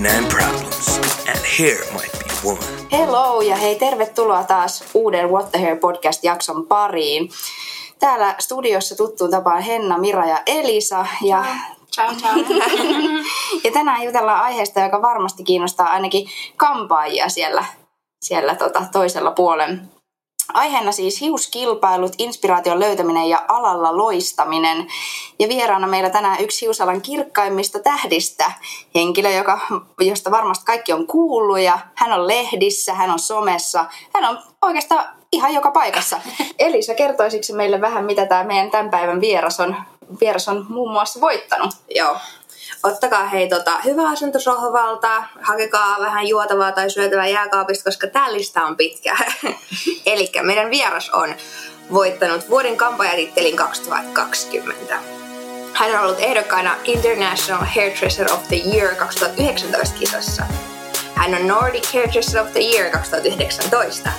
99 problems, and hair might be one. Hello ja hei tervetuloa taas uuden What the Hair podcast-jakson pariin. Täällä studiossa tuttuun tapaan Henna, Mira ja Elisa. Ja, Ciao, ciao. ja tänään jutellaan aiheesta, joka varmasti kiinnostaa ainakin kampaajia siellä, siellä tota toisella puolen Aiheena siis hiuskilpailut, inspiraation löytäminen ja alalla loistaminen. Ja vieraana meillä tänään yksi hiusalan kirkkaimmista tähdistä, henkilö, joka, josta varmasti kaikki on kuullut ja hän on lehdissä, hän on somessa, hän on oikeastaan ihan joka paikassa. Elisa, kertoisitko meille vähän, mitä tämä meidän tämän päivän vieras on, vieras on muun muassa voittanut? Joo. Ottakaa hei tota, hyvä asunto sohvalta, hakekaa vähän juotavaa tai syötävää jääkaapista, koska tämä lista on pitkä. Eli meidän vieras on voittanut vuoden kampajatittelin 2020. Hän on ollut ehdokkaana International Hairdresser of the Year 2019 kisassa. Hän on Nordic Hairdresser of the Year 2019,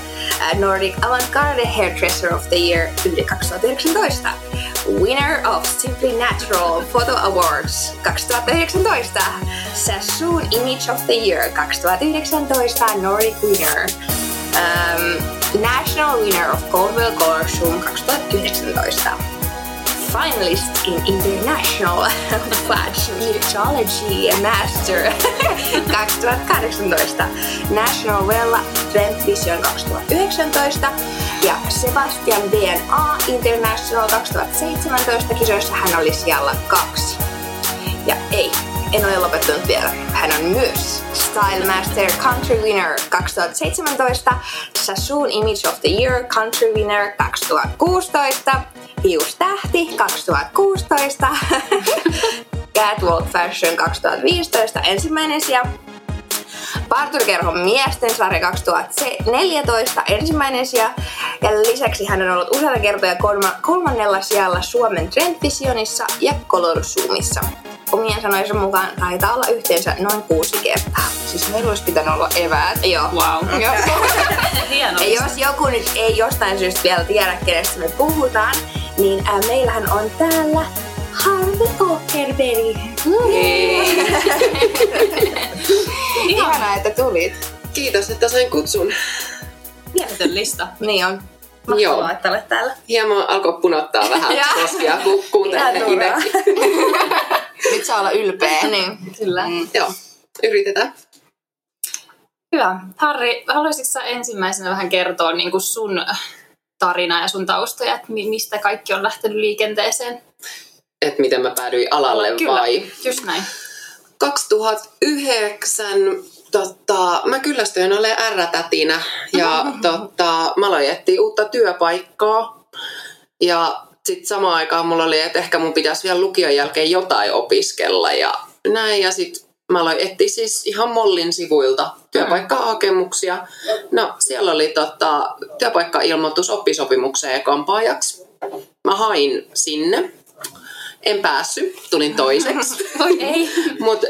Nordic Avantgarde Hairdresser of the Year 2019, Winner of Simply Natural Photo Awards 2019, Sassoon Image of the Year 2019, Nordic Winner, um, National Winner of Goldwell Color Zoom 2019 finalist in International Fashion Mixology Master 2018, National Vella Trend Vision 2019 ja Sebastian DNA International 2017 kisoissa hän oli siellä kaksi. Ja ei, en ole lopettanut vielä. Hän on myös Style Master Country Winner 2017, Sassoon Image of the Year Country Winner 2016, Hiustähti 2016, Catwalk Fashion 2015 ensimmäinen sija, Parturkerhon miesten sarja 2014 ensimmäinen sija ja lisäksi hän on ollut useita kertoja kolma, kolmannella sijalla Suomen Trendvisionissa ja Color Zoomissa. Omien sanojensa mukaan taitaa olla yhteensä noin kuusi kertaa. Siis meillä olisi pitänyt olla eväät. Joo. Wow. Joo. Ja jos joku nyt ei jostain syystä vielä tiedä, kenestä me puhutaan, niin ää, meillähän on täällä Harvi Åkerberg. Ihanaa, että tulit. Kiitos, että sain kutsun. Mieletön lista. Niin on. Joo. Mahtavaa, että olet täällä. Hieman alkoi punottaa vähän Joo. koskia, kun kuuntelin. Nyt saa olla ylpeä. Niin. Kyllä. Mm. Joo, yritetään. Hyvä. Harri, haluaisitko ensimmäisenä vähän kertoa niin kuin sun tarina ja sun taustoja, että mi- mistä kaikki on lähtenyt liikenteeseen? Että miten mä päädyin alalle Kyllä, vai? just näin. 2009 tota, mä kyllästyin olemaan R-tätinä ja tota, mä aloin etsiä uutta työpaikkaa. Ja sitten samaan aikaan mulla oli, että ehkä mun pitäisi vielä lukion jälkeen jotain opiskella ja näin. Ja sitten mä aloin etsiä siis ihan Mollin sivuilta työpaikkahakemuksia. No siellä oli tota, työpaikkailmoitus oppisopimukseen kampaajaksi. Mä hain sinne. En päässyt, tulin toiseksi. Ei. Mutta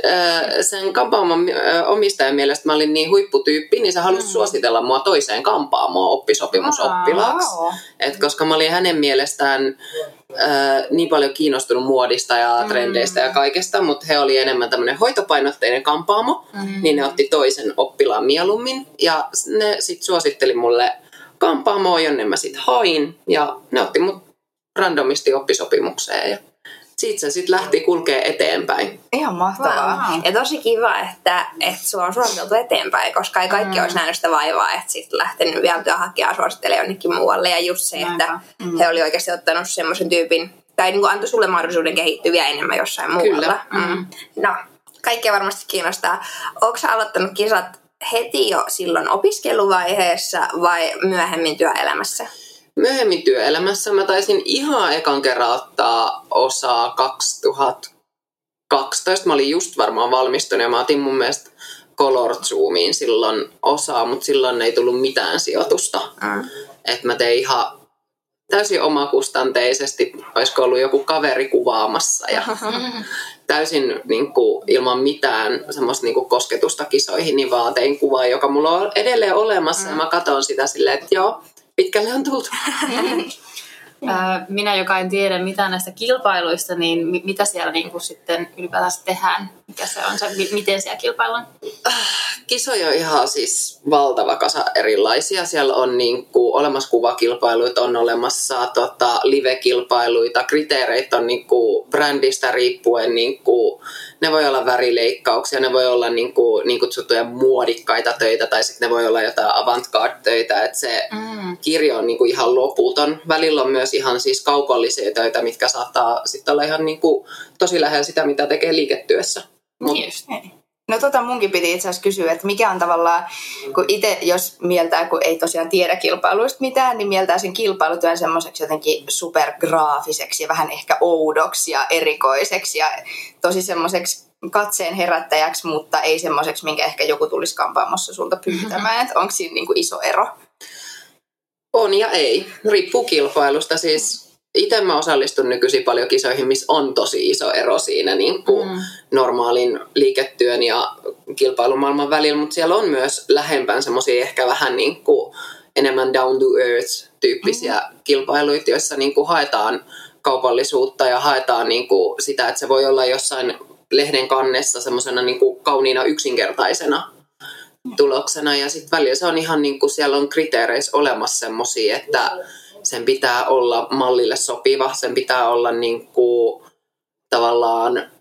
sen kampaamon äh, omistajan mielestä mä olin niin huipputyyppi, niin se halusi mm. suositella mua toiseen kampaamoon oppisopimusoppilaaksi. Et koska mä olin hänen mielestään äh, niin paljon kiinnostunut muodista ja trendeistä ja kaikesta, mutta he oli enemmän tämmöinen hoitopainotteinen kampaamo, mm. niin ne otti toisen oppilaan mieluummin. Ja ne sitten suositteli mulle kampaamoa, jonne mä sitten hain. Ja ne otti mut randomisti oppisopimukseen. Ja siitä se sitten lähti kulkee eteenpäin. Ihan mahtavaa. Wow. Ja tosi kiva, että, että sua on suositeltu eteenpäin, koska ei kaikki mm. olisi nähnyt sitä vaivaa, että sitten lähtenyt vielä työhakijaa suosittelemaan jonnekin muualle. Ja just se, että mm. he oli oikeasti ottanut semmoisen tyypin, tai niin kuin antoi sulle mahdollisuuden kehittyä vielä enemmän jossain muualla. Kyllä. Mm. No, kaikkia varmasti kiinnostaa. Onko sä aloittanut kisat heti jo silloin opiskeluvaiheessa vai myöhemmin työelämässä? Myöhemmin työelämässä mä taisin ihan ekan kerran ottaa osaa 2012. Mä olin just varmaan valmistunut ja mä otin mun mielestä Color Zoomiin silloin osaa, mutta silloin ei tullut mitään sijoitusta. Mm. että mä tein ihan täysin omakustanteisesti, olisiko ollut joku kaveri kuvaamassa ja täysin niin kuin, ilman mitään semmoista niin kuin, kosketusta kisoihin, niin vaan tein kuvaa, joka mulla on edelleen olemassa ja mä katson sitä silleen, että joo, pitkälle on tultu. Minä, joka en tiedä mitään näistä kilpailuista, niin mi- mitä siellä niin kuin sitten ylipäätään tehdään? Mikä se on se, mi- miten siellä kilpaillaan? Kisoja on ihan siis valtava kasa erilaisia. Siellä on niin kuin, olemassa kuvakilpailuita, on olemassa tota, live-kilpailuita, kriteereitä on niin kuin, brändistä riippuen, niin kuin, ne voi olla värileikkauksia, ne voi olla niin, kuin, niin kutsuttuja muodikkaita töitä tai sitten ne voi olla jotain avantgarde-töitä, että se Mm. kirjo on niin kuin, ihan loputon. Välillä on myös ihan siis kaupallisia töitä, mitkä saattaa sitten olla ihan niin kuin, tosi lähellä sitä, mitä tekee liiketyössä. Mut, Niin just. No tota munkin piti itse asiassa kysyä, että mikä on tavallaan, kun itse jos mieltää, kun ei tosiaan tiedä kilpailuista mitään, niin mieltää sen kilpailutyön semmoiseksi jotenkin supergraafiseksi ja vähän ehkä oudoksi ja erikoiseksi ja tosi semmoiseksi katseen herättäjäksi, mutta ei semmoiseksi, minkä ehkä joku tulisi kampaamossa sulta pyytämään. Että onko siinä niinku iso ero? On ja ei. Riippuu kilpailusta. Siis itse mä osallistun nykyisin paljon kisoihin, missä on tosi iso ero siinä niin kuin Mm. normaalin liiketyön ja kilpailumaailman välillä, mutta siellä on myös lähempään semmoisia ehkä vähän niin kuin enemmän down to earth tyyppisiä mm. kilpailuita, joissa niin kuin haetaan kaupallisuutta ja haetaan niin kuin sitä, että se voi olla jossain lehden kannessa semmoisena niin kuin kauniina yksinkertaisena tuloksena. Ja sitten välillä se on ihan niin kuin siellä on kriteereissä olemassa semmoisia, että sen pitää olla mallille sopiva, sen pitää olla niin kuin tavallaan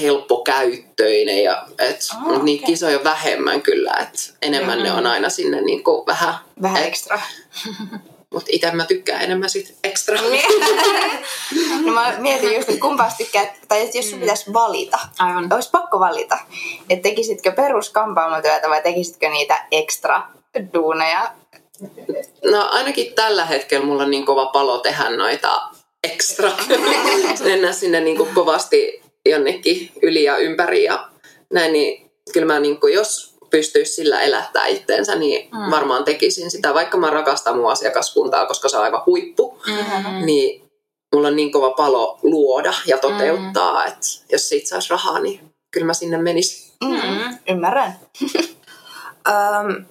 helppokäyttöinen. Ja, et, Ah, mut niitä okei. kisoja on vähemmän kyllä, et enemmän ne on aina sinne niin kuin vähän, Vähän Et- ekstra. mutta itse mä tykkään enemmän sit ekstra. No mä mietin just, että kumpaa tykkää, tai että jos sun pitäisi valita, Aivan. olisi pakko valita, että tekisitkö peruskampaamotyötä vai tekisitkö niitä ekstra duuneja? No ainakin tällä hetkellä mulla on niin kova palo tehdä noita ekstra. Mennä sinne niin kuin kovasti jonnekin yli ja ympäri ja näin, niin kyllä mä niin kuin, jos pystyisi sillä elättää itteensä, niin Mm. varmaan tekisin sitä, vaikka mä rakastan mun asiakaskuntaa, koska se on aivan huippu, Mm. niin mulla on niin kova palo luoda ja toteuttaa, mm. että jos siitä saisi rahaa, niin kyllä mä sinne menisin. Mm. Ymmärrän. Öm,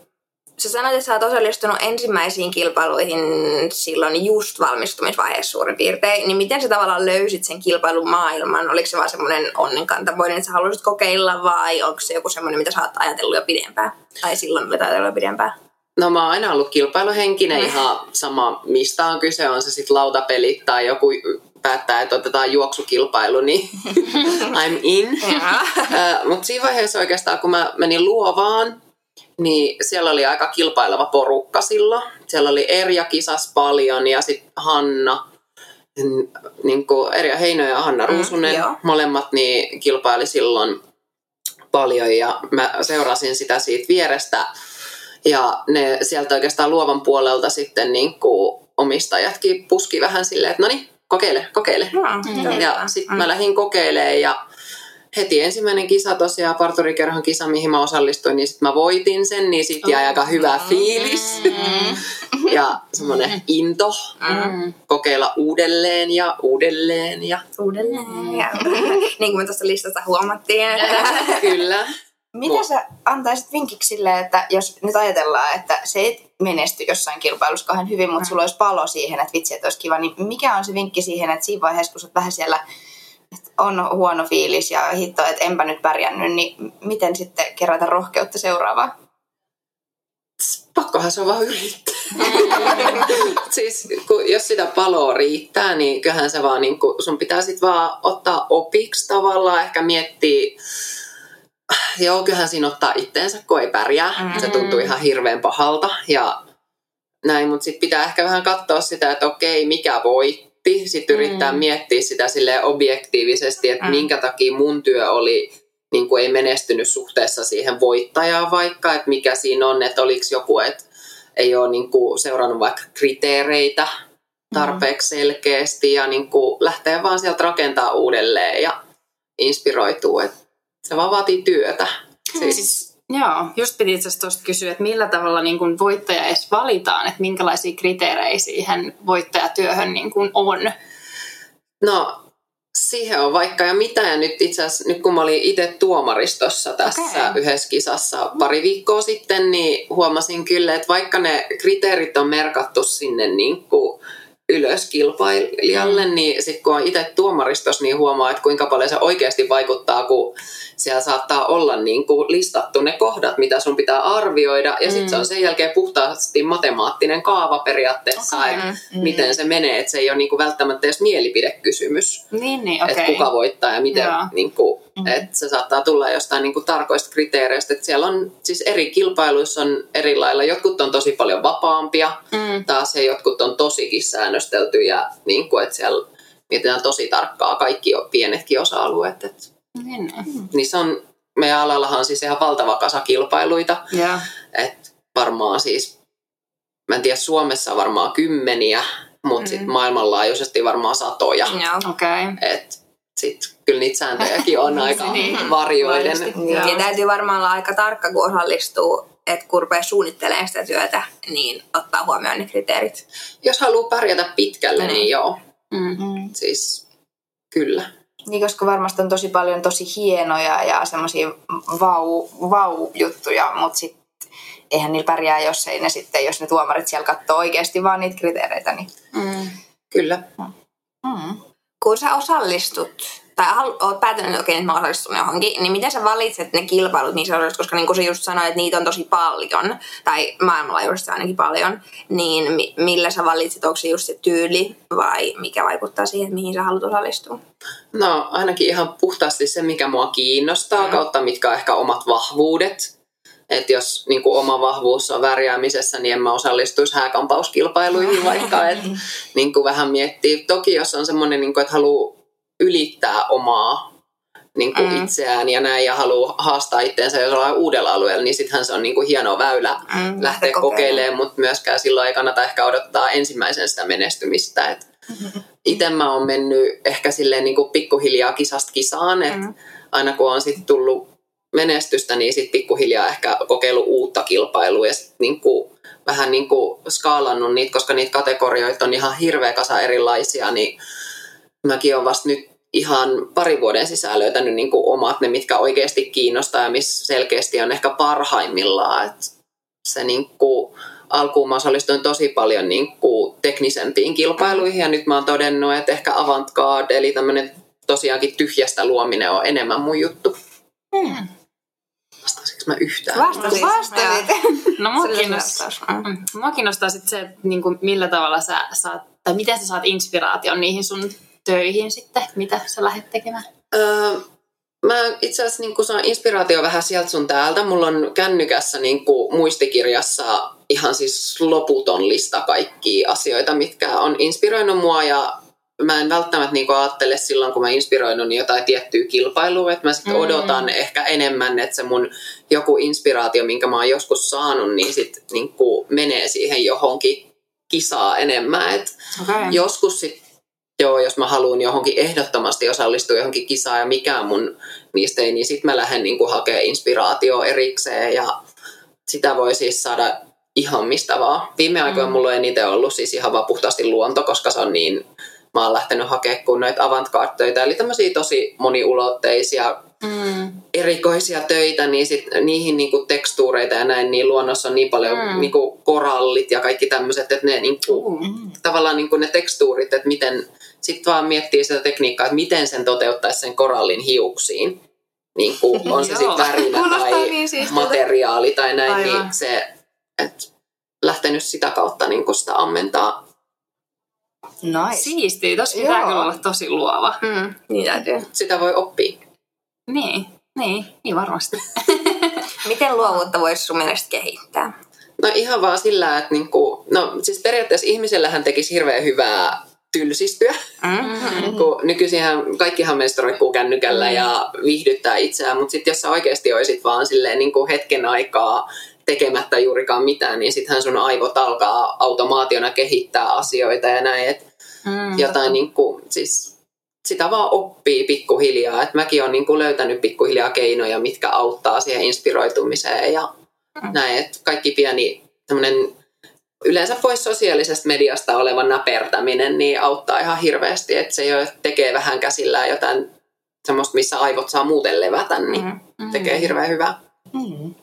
sä sanoit, että sä oot osallistunut ensimmäisiin kilpailuihin silloin just valmistumisvaiheessa suurin piirtein, niin miten sä tavallaan löysit sen kilpailun maailman? Oliko se vaan semmoinen onnenkantamoinen, että sä haluaisit kokeilla vai onko se joku semmoinen, mitä sä oot ajatellut jo pidempään? Tai silloin olet ajatellut jo pidempään? No mä oon aina ollut kilpailuhenkinen Mm. ihan sama mistä on kyse, on se sitten lautapelit tai joku päättää, että otetaan juoksukilpailu, niin I'm in. Mutta siinä vaiheessa oikeastaan, kun mä menin luovaan, niin siellä oli aika kilpaileva porukka silloin. Siellä oli Erja kisas paljon ja sitten Hanna, niin kuin Erja Heino ja Hanna Mm, Ruusunen, joo. molemmat niin kilpaili silloin paljon ja mä seurasin sitä siitä vierestä. Ja ne sieltä oikeastaan luovan puolelta sitten niin kuin omistajatkin puski vähän silleen, että no niin, kokeile, kokeile. Mm, Ja sitten mä lähdin kokeilemaan ja heti ensimmäinen kisa tosiaan, parturikerhon kisa, mihin mä osallistuin, niin sitten mä voitin sen, niin sitten jäi aika hyvä fiilis. ja semmoinen into Mm. kokeilla uudelleen ja uudelleen ja Uudelleen. Ja, niin kuin me tuossa listassa huomattiin. Että, kyllä. Mitä sä antaisit vinkiksi silleen, että jos nyt ajatellaan, että se ei menesty jossain kilpailussa kauhean hyvin, mutta sulla olisi palo siihen, että vitsi, että olisi kiva, niin mikä on se vinkki siihen, että siinä vaiheessa, kun sä vähän siellä, on huono fiilis ja hitto, että enpä nyt pärjännyt, niin miten sitten kerätä rohkeutta seuraavaan? Pakkohan se on vaan yrittää. siis kun, jos sitä paloa riittää, niin kyllähän se vaan niin kuin, sun pitää sit vaan ottaa opiksi tavallaan, ehkä miettiä, joo kyllähän siinä ottaa itteensä, kun ei pärjää. Mm. Se tuntuu ihan hirveän pahalta ja näin, mutta sitten pitää ehkä vähän katsoa sitä, että okei, mikä voitti. Sitten yrittää Mm. miettiä sitä sille objektiivisesti, että Mm. minkä takia mun työ oli niin kuin ei menestynyt suhteessa siihen voittajaan vaikka, että mikä siinä on, että oliko joku, että ei ole niin kuin seurannut vaikka kriteereitä tarpeeksi selkeästi ja niin kuin lähtee vaan sieltä rakentaa uudelleen ja inspiroituu, että se vaan vaatii työtä. Siis, Siis, joo, just piti itse asiassa tuosta kysyä, että millä tavalla niin kuin voittaja edes valitaan, että minkälaisia kriteerejä siihen voittajatyöhön niin kuin on. no siihen on vaikka ja mitä ja nyt itse asiassa, nyt kun mä olin itse tuomaristossa tässä Okei. yhdessä kisassa pari viikkoa sitten, niin huomasin kyllä, että vaikka ne kriteerit on merkattu sinne niin kuin ylös kilpailijalle, mm. niin sitten kun on itse tuomaristos, niin huomaa, että kuinka paljon se oikeasti vaikuttaa, kun siellä saattaa olla niin kuin listattu ne kohdat, mitä sun pitää arvioida, ja sitten mm. se on sen jälkeen puhtaasti matemaattinen kaava periaatteessa, okay. että mm. miten se menee, että se ei ole niin kuin välttämättä edes mielipidekysymys, niin, niin, okay. että kuka voittaa ja miten, niin kuin, mm. että se saattaa tulla jostain niin kuin tarkoista kriteereistä, että siellä on siis eri kilpailuissa on eri lailla, jotkut on tosi paljon vapaampia, mm. taas he jotkut on tosikin säännöstelty ja niin kuin, että siellä mietitään tosi tarkkaa kaikki pienetkin osa-alueet, että niin. Niissä on, meidän alallahan on siis ihan valtava kasa kilpailuita. Yeah. Et varmaan siis, mä en tiedä, Suomessa varmaan kymmeniä, mutta mm. sitten maailmanlaajuisesti varmaan satoja. Yeah. Okay. Et sit kyllä niitä sääntöjäkin on aika niin. varjoiden. Niin, ja täytyy varmaan olla aika tarkka, kun osallistuu että kun rupeaa suunnittelemaan sitä työtä, niin ottaa huomioon ne kriteerit. Jos haluaa pärjätä pitkälle, niin, niin joo. Mm-hmm. Siis kyllä. Niin, koska varmasti on tosi paljon tosi hienoja ja semmoisia vau, vau-juttuja, mutta sitten eihän niillä pärjää, jos ei ne sitten, jos ne tuomarit siellä katsoo oikeasti vaan niitä kriteereitä. Niin... Mm. Kyllä. Mm. Kun sä osallistut tai oot päätänyt, että okei, nyt mä osallistun johonkin, niin miten sä valitset ne kilpailut niissä osallistut, koska niin kuin sä just sanoit, että niitä on tosi paljon, tai maailmanlaajuisesti ainakin paljon, niin millä sä valitset, onko se just se tyyli vai mikä vaikuttaa siihen, että mihin sä haluat osallistua? No ainakin ihan puhtaasti se, mikä mua kiinnostaa, mm. kautta mitkä on ehkä omat vahvuudet. Että jos niin kuin oma vahvuus on värjäämisessä, niin en mä osallistuisi hääkampauskilpailuihin vaikka. Että niin kuin vähän miettii. Toki jos on semmoinen, niin kuin, että haluaa ylittää omaa niin kuin mm. itseään ja näin ja haluaa haastaa itseensä jollain uudella alueella, niin sittenhän se on niin kuin hieno väylä mm, lähteä kokeilemaan, mutta myöskään silloin ei kannata ehkä odottaa ensimmäisen sitä menestymistä. Et mm-hmm. Itse mä oon mennyt ehkä silleen niin kuin pikkuhiljaa kisasta kisaan, että mm. aina kun on sitten tullut menestystä, niin sitten pikkuhiljaa ehkä kokeillut uutta kilpailua ja sit niin vähän niin kuin skaalannut niitä, koska niitä kategorioita on ihan hirveä kasa erilaisia, niin mäkin olen vasta nyt ihan pari vuoden sisään löytänyt niin kuin omat ne, mitkä oikeasti kiinnostaa ja missä selkeästi on ehkä parhaimmillaan. Et se niin kuin, alkuun mä osallistuin tosi paljon niin kuin teknisempiin kilpailuihin ja nyt mä oon todennut, että ehkä avantgarde eli tämmöinen tosiaankin tyhjästä luominen on enemmän mun juttu. Hmm. Vastasinko mä yhtään? Vastasit. Vastasit. No mua kiinnostaa, mm. mua kiinnostaa sit se, että niin kuin millä tavalla sä saat, tai miten sä saat inspiraation niihin sun töihin sitten? Mitä sä lähdet tekemään? Öö, mä itse asiassa niin saan inspiraatio vähän sieltä sun täältä. Mulla on kännykässä niin kuin muistikirjassa ihan siis loputon lista kaikkia asioita, mitkä on inspiroinut mua ja mä en välttämättä niin ajattele silloin, kun mä inspiroinut niin jotain tiettyä kilpailua, että mä sitten mm. odotan ehkä enemmän, että se mun joku inspiraatio, minkä mä oon joskus saanut, niin sitten niin menee siihen johonkin kisaa enemmän. Et okay. Joskus sitten joo, jos mä haluan johonkin ehdottomasti osallistua johonkin kisaan ja mikään mun niistä ei, niin sitten mä lähden niin hakemaan inspiraatio erikseen ja sitä voi siis saada ihan mistä vaan. Viime aikoina mm. mulla on eniten ollut siis ihan vaan puhtaasti luonto, koska se on niin, mä oon lähtenyt hakemaan kun noita avantgarde eli tämmöisiä tosi moniulotteisia mm. erikoisia töitä, niin sit niihin niinku tekstuureita ja näin, niin luonnossa on niin paljon mm. niinku korallit ja kaikki tämmöiset, että ne niinku, mm. tavallaan niinku ne tekstuurit, että miten sitten vaan miettii sitä tekniikkaa, että miten sen toteuttaisi sen korallin hiuksiin. Niin kuin on se sitten värinä tai niin materiaali tai näin, Aivan. niin se, että lähtenyt sitä kautta niin kuin sitä ammentaa. Nice. Siistiä, tosi pitää kyllä olla tosi luova. Mm, niin täytyy. Sitä voi oppia. Niin, niin, niin varmasti. Miten luovuutta voisi sun mielestä kehittää? No ihan vaan sillä, että niinku, no siis periaatteessa ihmisellähän tekisi hirveän hyvää tylsistyä. Mm-hmm. kun nykyisinhän kaikkihan meistä roikkuu kännykällä mm-hmm. ja viihdyttää itseään, mutta sitten jos sä oikeasti olisit vaan silleen niin kuin hetken aikaa tekemättä juurikaan mitään, niin sittenhän sun aivot alkaa automaationa kehittää asioita ja näin, että mm, jotain niin kuin, siis sitä vaan oppii pikkuhiljaa. Et mäkin olen niin kuin löytänyt pikkuhiljaa keinoja, mitkä auttaa siihen inspiroitumiseen ja mm. näin, että kaikki pieni tämmöinen yleensä pois sosiaalisesta mediasta olevan näpertäminen niin auttaa ihan hirveästi, että se jo tekee vähän käsillään jotain semmoista, missä aivot saa muuten levätä, niin mm-hmm. tekee hirveän hyvää. Mm.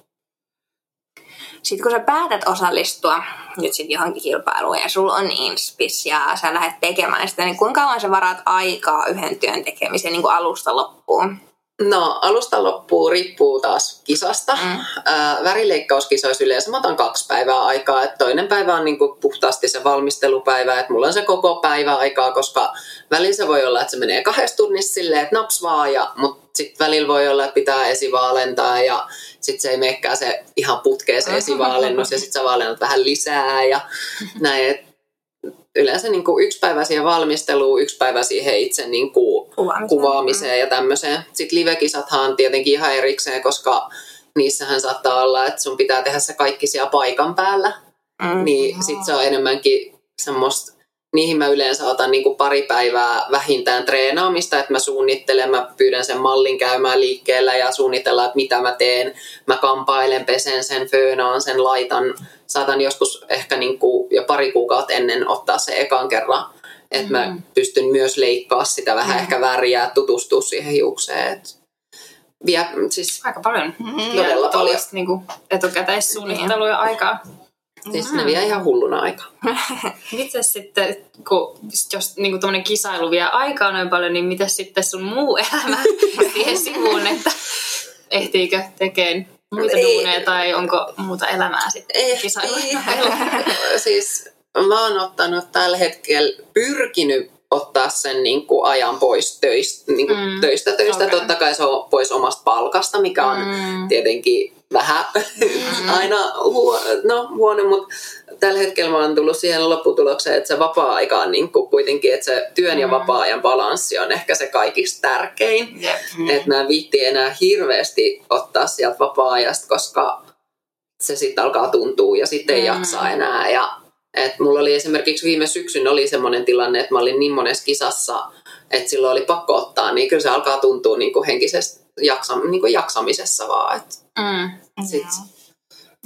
Sitten kun sä päätät osallistua nyt sitten johonkin kilpailuun ja sulla on inspis ja sä lähdet tekemään sitä, niin kuinka kauan sä varaat aikaa yhden työn tekemiseen niin kuin alusta loppuun? No, alusta loppuu riippuu taas kisasta. Mm. Ää, värileikkauskisoissa yleensä mä otan kaksi päivää aikaa. Et toinen päivä on niinku puhtaasti se valmistelupäivä, että mulla on se koko päivä aikaa, koska välillä se voi olla, että se menee kahdessa tunnissa silleen, että naps vaan, ja, mutta sitten välillä voi olla, että pitää esivaalentaa ja sitten se ei menekään se ihan putkeen se esivaalennus ja sitten sä vaalennat vähän lisää ja näin. Et yleensä niin kuin yksi päivä siihen valmisteluun, yksi päivä siihen itse niin kuin Kuvaamiseen. kuvaamiseen ja tämmöiseen. Sitten livekisathan on tietenkin ihan erikseen, koska niissähän saattaa olla, että sun pitää tehdä se kaikki siellä paikan päällä. Mm. Niin sit se on enemmänkin semmoista, niihin mä yleensä otan niin kuin pari päivää vähintään treenaamista, että mä suunnittelen, mä pyydän sen mallin käymään liikkeellä ja suunnitellaan, että mitä mä teen. Mä kampailen, pesen sen, föönaan sen, laitan. Saatan joskus ehkä niin kuin jo pari kuukautta ennen ottaa se ekan kerran. Että mä pystyn myös leikkaa sitä vähän ehkä väriä, tutustua siihen hiukseen. Vie, siis Aika paljon. Todella paljon. Tuollaista niinku etukäteissuunnittelua ja aikaa. Siis ne vie ihan hulluna aikaa. Miten sitten, kun jos niinku tuommoinen kisailu vie aikaa noin paljon, niin miten sitten sun muu elämä siihen sivuun, että ehtiikö tekemään muita Ei. duuneja tai onko muuta elämää sitten Eh, kisailujen ei. siis mä oon ottanut tällä hetkellä, pyrkinyt ottaa sen niin kuin ajan pois töistä, niin kuin Mm, töistä, töistä. okei. Totta kai se on pois omasta palkasta, mikä on Mm. tietenkin vähän aina huo, no, huono, mutta tällä hetkellä mä oon tullut siihen lopputulokseen, että se vapaa-aika on niin kuin kuitenkin, että se työn ja Mm. vapaa-ajan balanssi on ehkä se kaikista tärkein. Jep. Että mä en viitti enää hirveästi ottaa sieltä vapaa-ajasta, koska se sitten alkaa tuntua ja sitten ei Mm. jaksa enää. Ja, et mulla oli esimerkiksi viime syksyn oli semmoinen tilanne, että mä olin niin monessa kisassa, että silloin oli pakko ottaa, niin kyllä se alkaa tuntua niin kuin henkisestä jaksa, niin kuin jaksamisessa vaan. Et Mm. sit,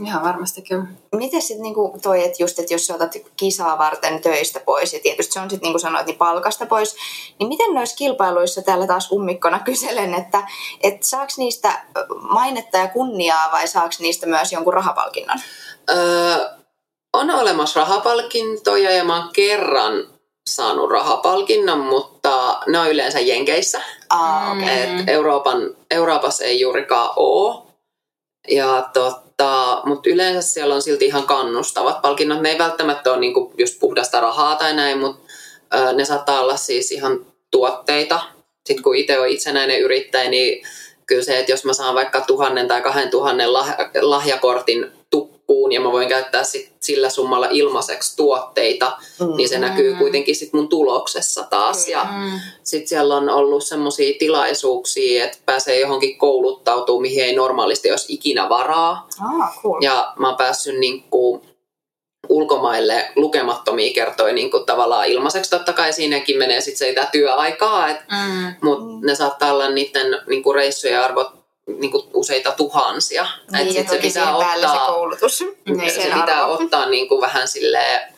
Ihan varmasti kyllä. Miten sitten niinku toi, että just, että jos sä otat kisaa varten töistä pois, ja tietysti se on sitten niin kuin sanoit, niin palkasta pois, niin miten noissa kilpailuissa täällä taas ummikkona kyselen, että et saaks niistä mainetta ja kunniaa vai saaks niistä myös jonkun rahapalkinnon? öö, on olemassa rahapalkintoja ja mä oon kerran saanut rahapalkinnon, mutta ne on yleensä Jenkeissä. Aa, Mm. okei. Okay. Et Euroopan, Euroopassa ei juurikaan ole. Ja totta, mutta yleensä siellä on silti ihan kannustavat palkinnot. Ne ei välttämättä ole niinku just puhdasta rahaa tai näin, mutta ne saattaa olla siis ihan tuotteita. Sitten kun itse on itsenäinen yrittäjä, niin kyllä se, että jos mä saan vaikka tuhannen tai kahden tuhannen lah- lahjakortin tukkuun ja mä voin käyttää sit sillä summalla ilmaiseksi tuotteita, Mm. niin se näkyy kuitenkin sit mun tuloksessa taas. Ja Mm. sitten siellä on ollut semmoisia tilaisuuksia, että pääsee johonkin kouluttautumaan, mihin ei normaalisti olisi ikinä varaa. Aa, cool. Ja mä oon päässyt niinku ulkomaille lukemattomia kertoja niinku tavallaan ilmaiseksi. Totta kai siinäkin menee sitten sitä työaikaa, et, Mm. mutta ne saattaa olla niiden niinku reissujen arvot niinku useita tuhansia. Et Niin, ja sit se pitää päälle se ottaa, koulutus. niin, se sen pitää arvo. ottaa niinku vähän silleen,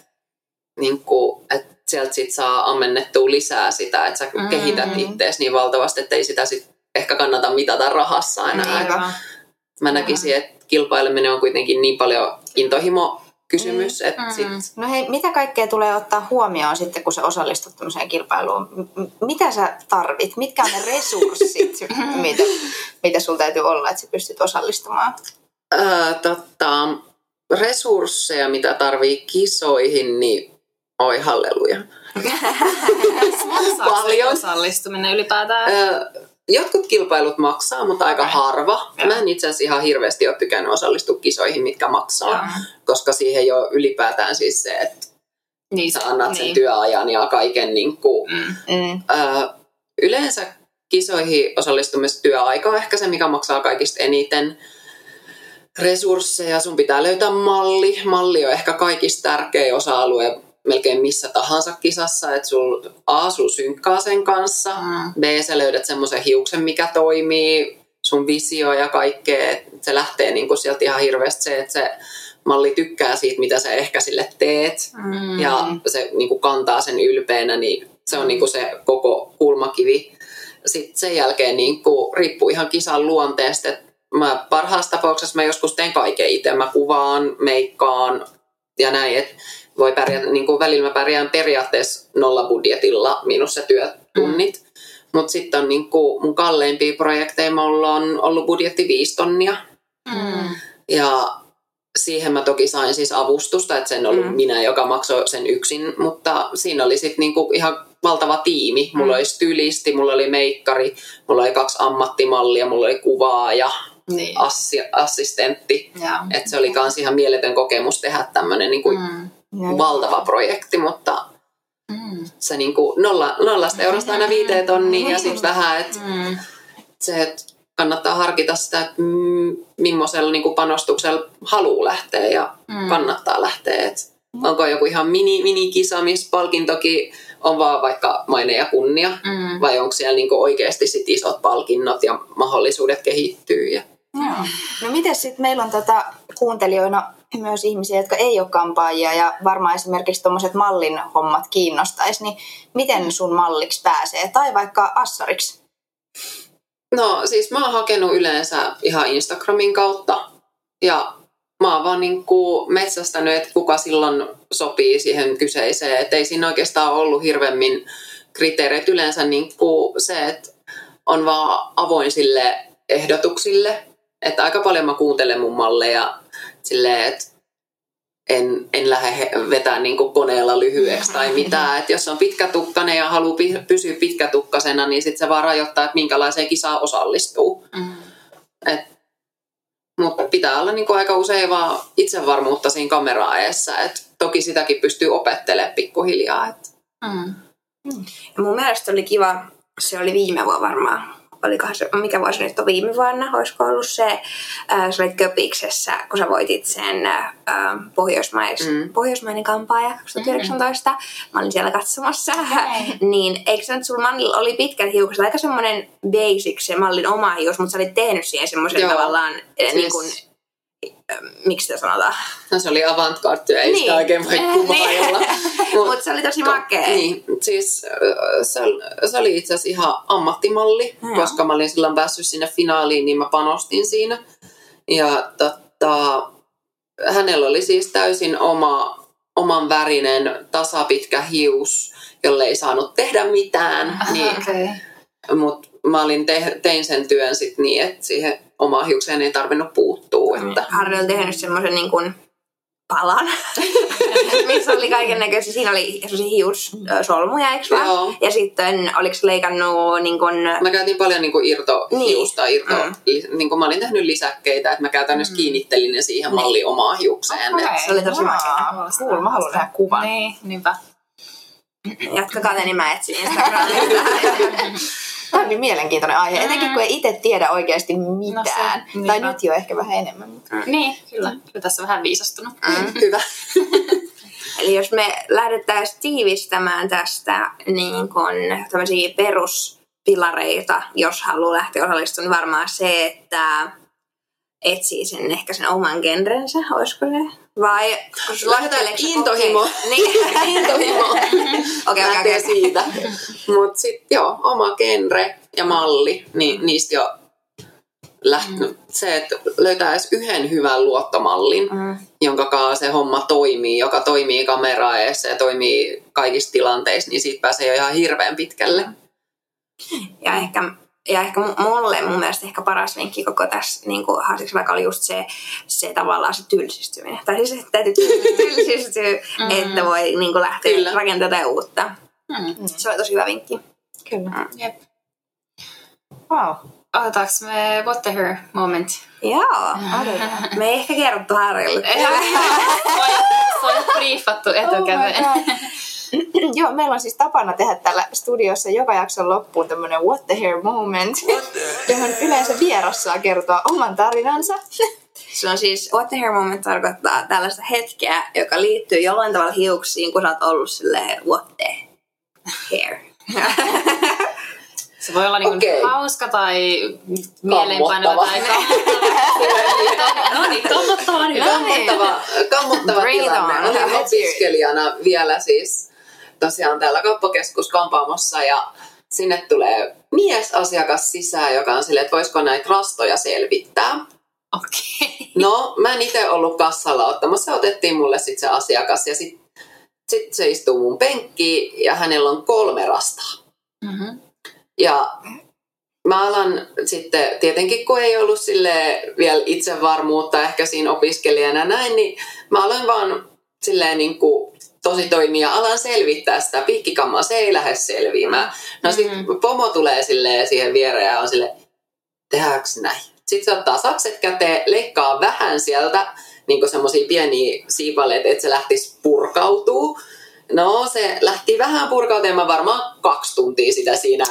niinku, että sieltä sit saa ammennettua lisää sitä, että sä Mm. kehität ittees niin valtavasti, että ei sitä sit ehkä kannata mitata rahassa enää. Niinpä. Aivan. Mä näkisin, että kilpaileminen on kuitenkin niin paljon intohimo kysymys, että Mm. sit No hei, mitä kaikkea tulee ottaa huomioon sitten, kun sä osallistut tämmöiseen kilpailuun? M- mitä sä tarvit? Mitkä on ne resurssit, mitä, mitä sulla täytyy olla, että sä pystyt osallistumaan? ää, tota, resursseja, mitä tarvii kisoihin, niin oi halleluja. Paljon. osallistuminen ylipäätään? Ää, Jotkut kilpailut maksaa, mutta aika harva. Mä en itse asiassa ihan hirveästi ole tykännyt osallistua kisoihin, mitkä maksaa, Joo. koska siihen ole ylipäätään siis se, että Niin, sä annat sen niin. työajan ja kaiken niin kuin, Mm. Mm. Ö, yleensä kisoihin osallistumista työaika on ehkä se, mikä maksaa kaikista eniten resursseja. Sun pitää löytää malli. Malli on ehkä kaikista tärkein osa-alue melkein missä tahansa kisassa, että sul A, sul synkkaa sen kanssa, Mm. B, sä löydät semmoisen hiuksen, mikä toimii, sun visio ja kaikkea, että se lähtee niinku sieltä ihan hirveästi se, että se malli tykkää siitä, mitä sä ehkä sille teet, Mm. ja se niin kuin kantaa sen ylpeänä, niin se on niin kuin se koko kulmakivi. Sitten sen jälkeen niin kuin, riippuu ihan kisan luonteesta, että mä parhaassa tapauksessa mä joskus teen kaiken itse. Mä kuvaan, meikkaan ja näin, että voi pärjätä, niin kuin välillä mä pärjään periaatteessa nolla budjetilla, miinus se työtunnit. Mm. Mutta sitten on niin kuin mun kalleimpia projekteja, mulla on ollut budjetti viisi tonnia. Mm. Ja siihen mä toki sain siis avustusta, että sen ollut Mm. minä, joka maksoi sen yksin, mutta siinä oli sitten niinku ihan valtava tiimi. Mulla Mm. oli stylisti, mulla oli meikkari, mulla oli kaksi ammattimallia, mulla oli kuvaaja, Niin. assi, assistentti. Joo. Et se oli kans ihan mieletön kokemus tehdä tämmöinen niinku Mm. Valtava projekti, mutta Mm. se niinku nolla, nollasta eurosta aina viiteen tonniin ja sitten vähän, että Mm. se, että kannattaa harkita sitä, että mm, millaisella niin panostuksella haluaa lähteä ja Mm. kannattaa lähteä. Et onko joku ihan mini, minikisa, missä palkintokin on vaan vaikka maine ja kunnia, Mm. vai onko siellä niin oikeasti sit isot palkinnot ja mahdollisuudet kehittyy. Ja... Joo. No miten sitten meillä on tota kuuntelijoina myös ihmisiä, jotka ei ole kampaajia ja varmaan esimerkiksi tuommoiset mallin hommat kiinnostaisi, niin miten sun malliksi pääsee? Tai vaikka assariksi? No siis mä oon hakenut yleensä ihan Instagramin kautta ja mä oon vaan niin kuin metsästänyt, että kuka silloin sopii siihen kyseiseen. Että ei siinä oikeastaan ollut hirveämmin kriteereitä. Yleensä niin kuin se, että on vaan avoin sille ehdotuksille. Että aika paljon mä kuuntelen mun malleja silleen, että en, en lähde vetää niin kuin koneella lyhyeksi tai mitään. Että jos on pitkätukkainen ja haluaa pysyä pitkätukkasena, niin sitten se vaan rajoittaa, että minkälaiseen kisaan osallistuu. Mm. Mutta pitää olla niin kuin aika usein vaan itsevarmuutta siinä kameraa eessä. Et toki sitäkin pystyy opettelemaan pikkuhiljaa. Et. Mm. Ja mun mielestä oli kiva, se oli viime vuonna varmaan, olikohan se, mikä vuosi nyt on viime vuonna, olisiko ollut se, ää, sä olit Köpiksessä, kun sä voitit sen ää, Pohjoismais, Mm. Pohjoismainen kampaaja 2019. Mä olin siellä katsomassa. niin eikö se nyt sulla mallilla oli pitkät hiukset, aika semmoinen basic se mallin oma hius, mutta sä olit tehnyt siihen semmoisen tavallaan, siis... niin kuin, miksi sitä sanotaan? No, se oli avantgarde ei Niin. sitä oikein voi kuvailla. Mut- Mutta se oli tosi To- makea. Niin, siis ö, se, se oli itse asiassa ihan ammattimalli, Joo. koska mä olin silloin päässyt sinne finaaliin, niin mä panostin siinä. Ja tota, hänellä oli siis täysin oma, oman värinen, tasapitkä hius, jolle ei saanut tehdä mitään. Niin, Okei. Mutta mä olin te, tein sen työn sit niin, että siihen omaan hiukseen ei tarvinnut puuttua. Että, Harri oli tehnyt semmoisen niin kuin palan, missä oli kaiken näköisiä. Siinä oli semmoisia hiussolmuja, eikö vaan? Joo. Ja sitten oliko se leikannut niin kuin, Mä käytin paljon niinku irtohiusta, Niin. irto, Mm. li, niinku mä olin tehnyt lisäkkeitä, että mä käytännössä Mm. kiinnittelin ne siihen Niin. malliin omaan hiukseen. Okay. Se oli tosi makea. Cool, mä haluan nähdä kuvan. Niin, niinpä. jatkakaa te, niin mä etsin Instagramista. Tämä on niin mielenkiintoinen aihe, etenkin kun ei itse tiedä oikeasti mitään. No se- tai niinpä. nyt jo ehkä vähän enemmän. Mutta... Niin, kyllä. Kyllä tässä on vähän viisastunut. Mm. Hyvä. Eli jos me lähdettäisiin tiivistämään tästä niin kuin tämmöisiä peruspilareita, jos haluaa lähteä osallistumaan, niin varmaan se, että etsii sen ehkä sen oman genrensä, olisiko se? Vai Lähdetään intohimo. Niin, Intohimo. Okei, okei, Lähtee okei. siitä. Mutta sitten joo, oma genre ja malli, niin niistä jo läht- se, että löytää edes yhden hyvän luottomallin, Mm. jonka kanssa se homma toimii, joka toimii kameraa eessä ja toimii kaikissa tilanteissa, niin siitä pääsee jo ihan hirveän pitkälle. Ja ehkä, ja ehkä mu- mulle mun mielestä ehkä paras vinkki koko tässä niin kuin vaikka oli just se, se tavallaan se tylsistyminen. Tai siis, että täytyy tyl- tylsistyä, Mm. että voi niin kuin lähteä Kyllä. rakentamaan jotain uutta. Mm. Se oli tosi hyvä vinkki. Kyllä. Jep. Wow. Otetaanko me what the her moment? Joo. Me ei ehkä kerrottu Harrille. Se on briefattu etukäteen. Oh. Joo, meillä on siis tapana tehdä täällä studiossa joka jakson loppuun tämmöinen what the hair moment, johon yleensä vieras saa kertoa oman tarinansa. Se on siis, what the hair moment tarkoittaa tällaista hetkeä, joka liittyy jollain tavalla hiuksiin, kun sä oot ollut silleen, what the hair. Se voi olla niinku Okei. hauska tai mieleenpainava tai kammottava. No niin, kammottava on hyvä. Kammottava, kammottava tilanne. opiskelijana vielä siis tosiaan täällä kauppakeskus kampaamossa ja sinne tulee miesasiakas sisään, joka on silleen, että voisiko näitä rastoja selvittää. Okei. No, mä en itse ollut kassalla ottamassa. Otettiin mulle sitten se asiakas ja sitten sit se istuu mun penkkiin ja hänellä on kolme rastaa. Mm-hmm. Ja mä alan sitten, tietenkin kun ei ollut sille vielä itsevarmuutta ehkä siinä opiskelijana näin, niin mä aloin vaan silleen niin kuin tosi toimia, alan selvittää sitä piikkikammaa, se ei lähde selviämään. No sit Mm. pomo tulee silleen siihen viereen ja on silleen, tehdäänkö näin? Sitten se ottaa sakset käteen, leikkaa vähän sieltä, niin semmoisia pieniä siipaleita, että se lähtisi purkautuu. No se lähti vähän purkautumaan, varmaan kaksi tuntia sitä siinä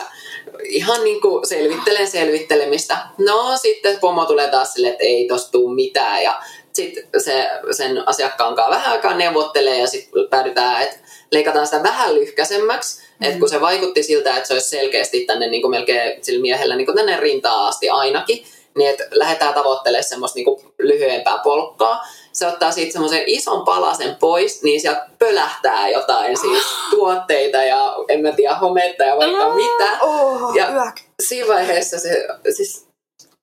ihan niin kuin selvittelen selvittelemistä. No sitten pomo tulee taas silleen, että ei tosta tuu mitään ja sitten se, sen asiakkaan kanssa vähän aikaa neuvottelee ja sitten päädytään, että leikataan sitä vähän lyhkäisemmäksi, mm. että kun se vaikutti siltä, että se olisi selkeästi tänne niin kuin melkein sillä miehellä niin kuin tänne rintaan asti ainakin, niin että lähdetään tavoittelemaan semmoista niin kuin lyhyempää polkkaa. Se ottaa siitä semmoisen ison palasen pois, niin sieltä pölähtää jotain siis tuotteita ja en mä tiedä hometta ja vaikka mitä. Oh, Ja- yök. Siinä vaiheessa se siis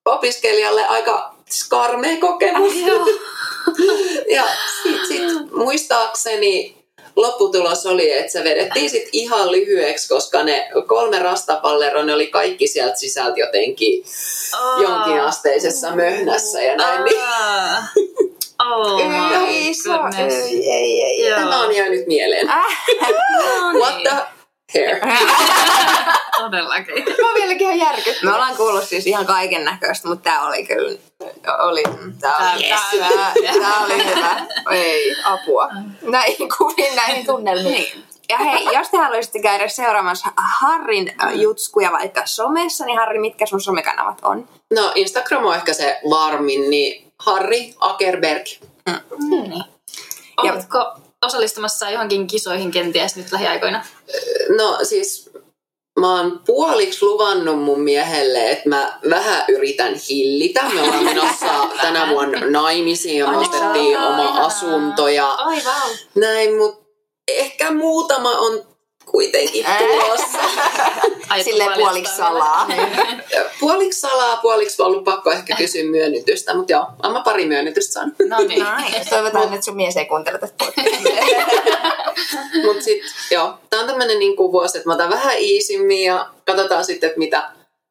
opiskelijalle aika skarmea kokemus. ja sit, sit muistaakseni lopputulos oli, että se vedettiin sit ihan lyhyeksi, koska ne kolme rastapalleroa, ne oli kaikki sieltä sisältä jotenkin jonkinasteisessa möhnässä ja näin. Niin Oh Ei, ei, ei, ei. Tämä on jäänyt mieleen. No What niin, the hair? Todellakin. Mä oon vieläkin ihan järkyttynyt. Me ollaan kuullut siis ihan kaiken näköistä, mutta tää oli kyllä... Oli, tää Tää- oli, tää- tää, tää oli hyvä. Ei, apua. Näihin kuviin, näihin tunnelmiin. Niin. Ja hei, jos te haluaisitte käydä seuraamassa Harrin jutskuja vaikka somessa, niin Harri, mitkä sun somekanavat on? No Instagram on ehkä se varmin, niin Harri Akerberg. Niin. Oletko osallistumassa johonkin kisoihin kenties nyt lähiaikoina? No siis mä oon puoliksi luvannut mun miehelle, että mä vähän yritän hillitä. Me ollaan menossa tänä vuonna naimisiin ja me ostettiin oma asunto ja näin, mutta ehkä muutama on kuitenkin tulossa. Paljastaa puoliksi salaa. Puoliksi salaa, puoliksi on ollut pakko ehkä kysyä myönnytystä, mutta joo, mä pari myönnytystä saanut. No niin. Nice. Toivotaan, että sun mies ei kuuntele tätä. Mutta sitten joo, tää on tämmönen niinku vuosi, että mä otan vähän iisimmin ja katsotaan sitten, että mitä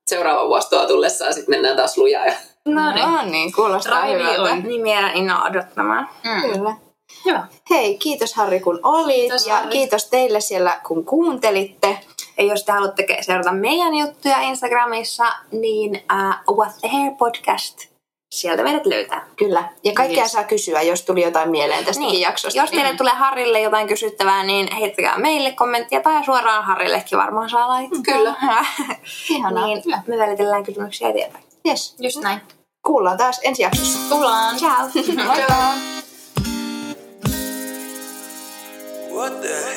seuraava vuosi tuo tullessa ja sitten mennään taas lujaa. Ja... No niin. No niin, kuulostaa Raivi hyvältä. on. Niin innoa odottamaan. Mm. Kyllä. Hyvä. Hei, kiitos Harri kun olit Kiitos, ja Harri. kiitos teille siellä kun kuuntelitte. Ja jos te haluatte seurata meidän juttuja Instagramissa, niin uh, What the Hair Podcast, sieltä meidät löytää. Kyllä. Ja kaikkea Yes. saa kysyä, jos tuli jotain mieleen tästäkin Niin. jaksosta. Jos teille tulee Harrille jotain kysyttävää, niin heittäkää meille kommenttia tai suoraan Harrillekin varmaan saa laittaa. Kyllä. Ihanaa. niin me välitellään kysymyksiä eteenpäin. Yes. Just näin. Kuullaan taas ensi jaksossa. Kuullaan. Ciao! Moikka! What the